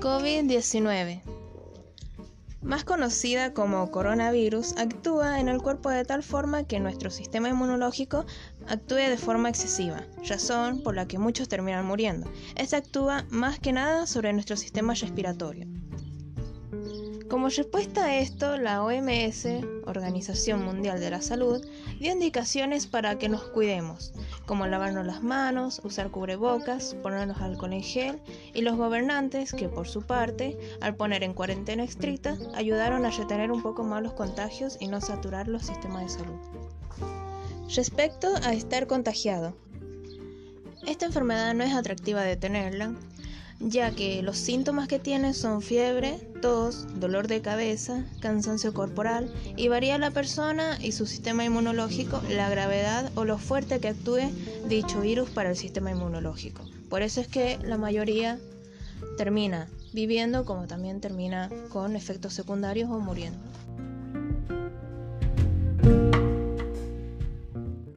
COVID-19, más conocida como coronavirus, actúa en el cuerpo de tal forma que nuestro sistema inmunológico actúe de forma excesiva, razón por la que muchos terminan muriendo. Esta actúa más que nada sobre nuestro sistema respiratorio. Como respuesta a esto, la OMS, Organización Mundial de la Salud, dio indicaciones para que nos cuidemos, como lavarnos las manos, usar cubrebocas, ponernos alcohol en gel, y los gobernantes, que por su parte, al poner en cuarentena estricta, ayudaron a retener un poco más los contagios y no saturar los sistemas de salud. Respecto a estar contagiado, esta enfermedad no es atractiva de tenerla, ya que los síntomas que tiene son fiebre, tos, dolor de cabeza, cansancio corporal y varía la persona y su sistema inmunológico la gravedad o lo fuerte que actúe dicho virus para el sistema inmunológico. Por eso es que la mayoría termina viviendo como también termina con efectos secundarios o muriendo.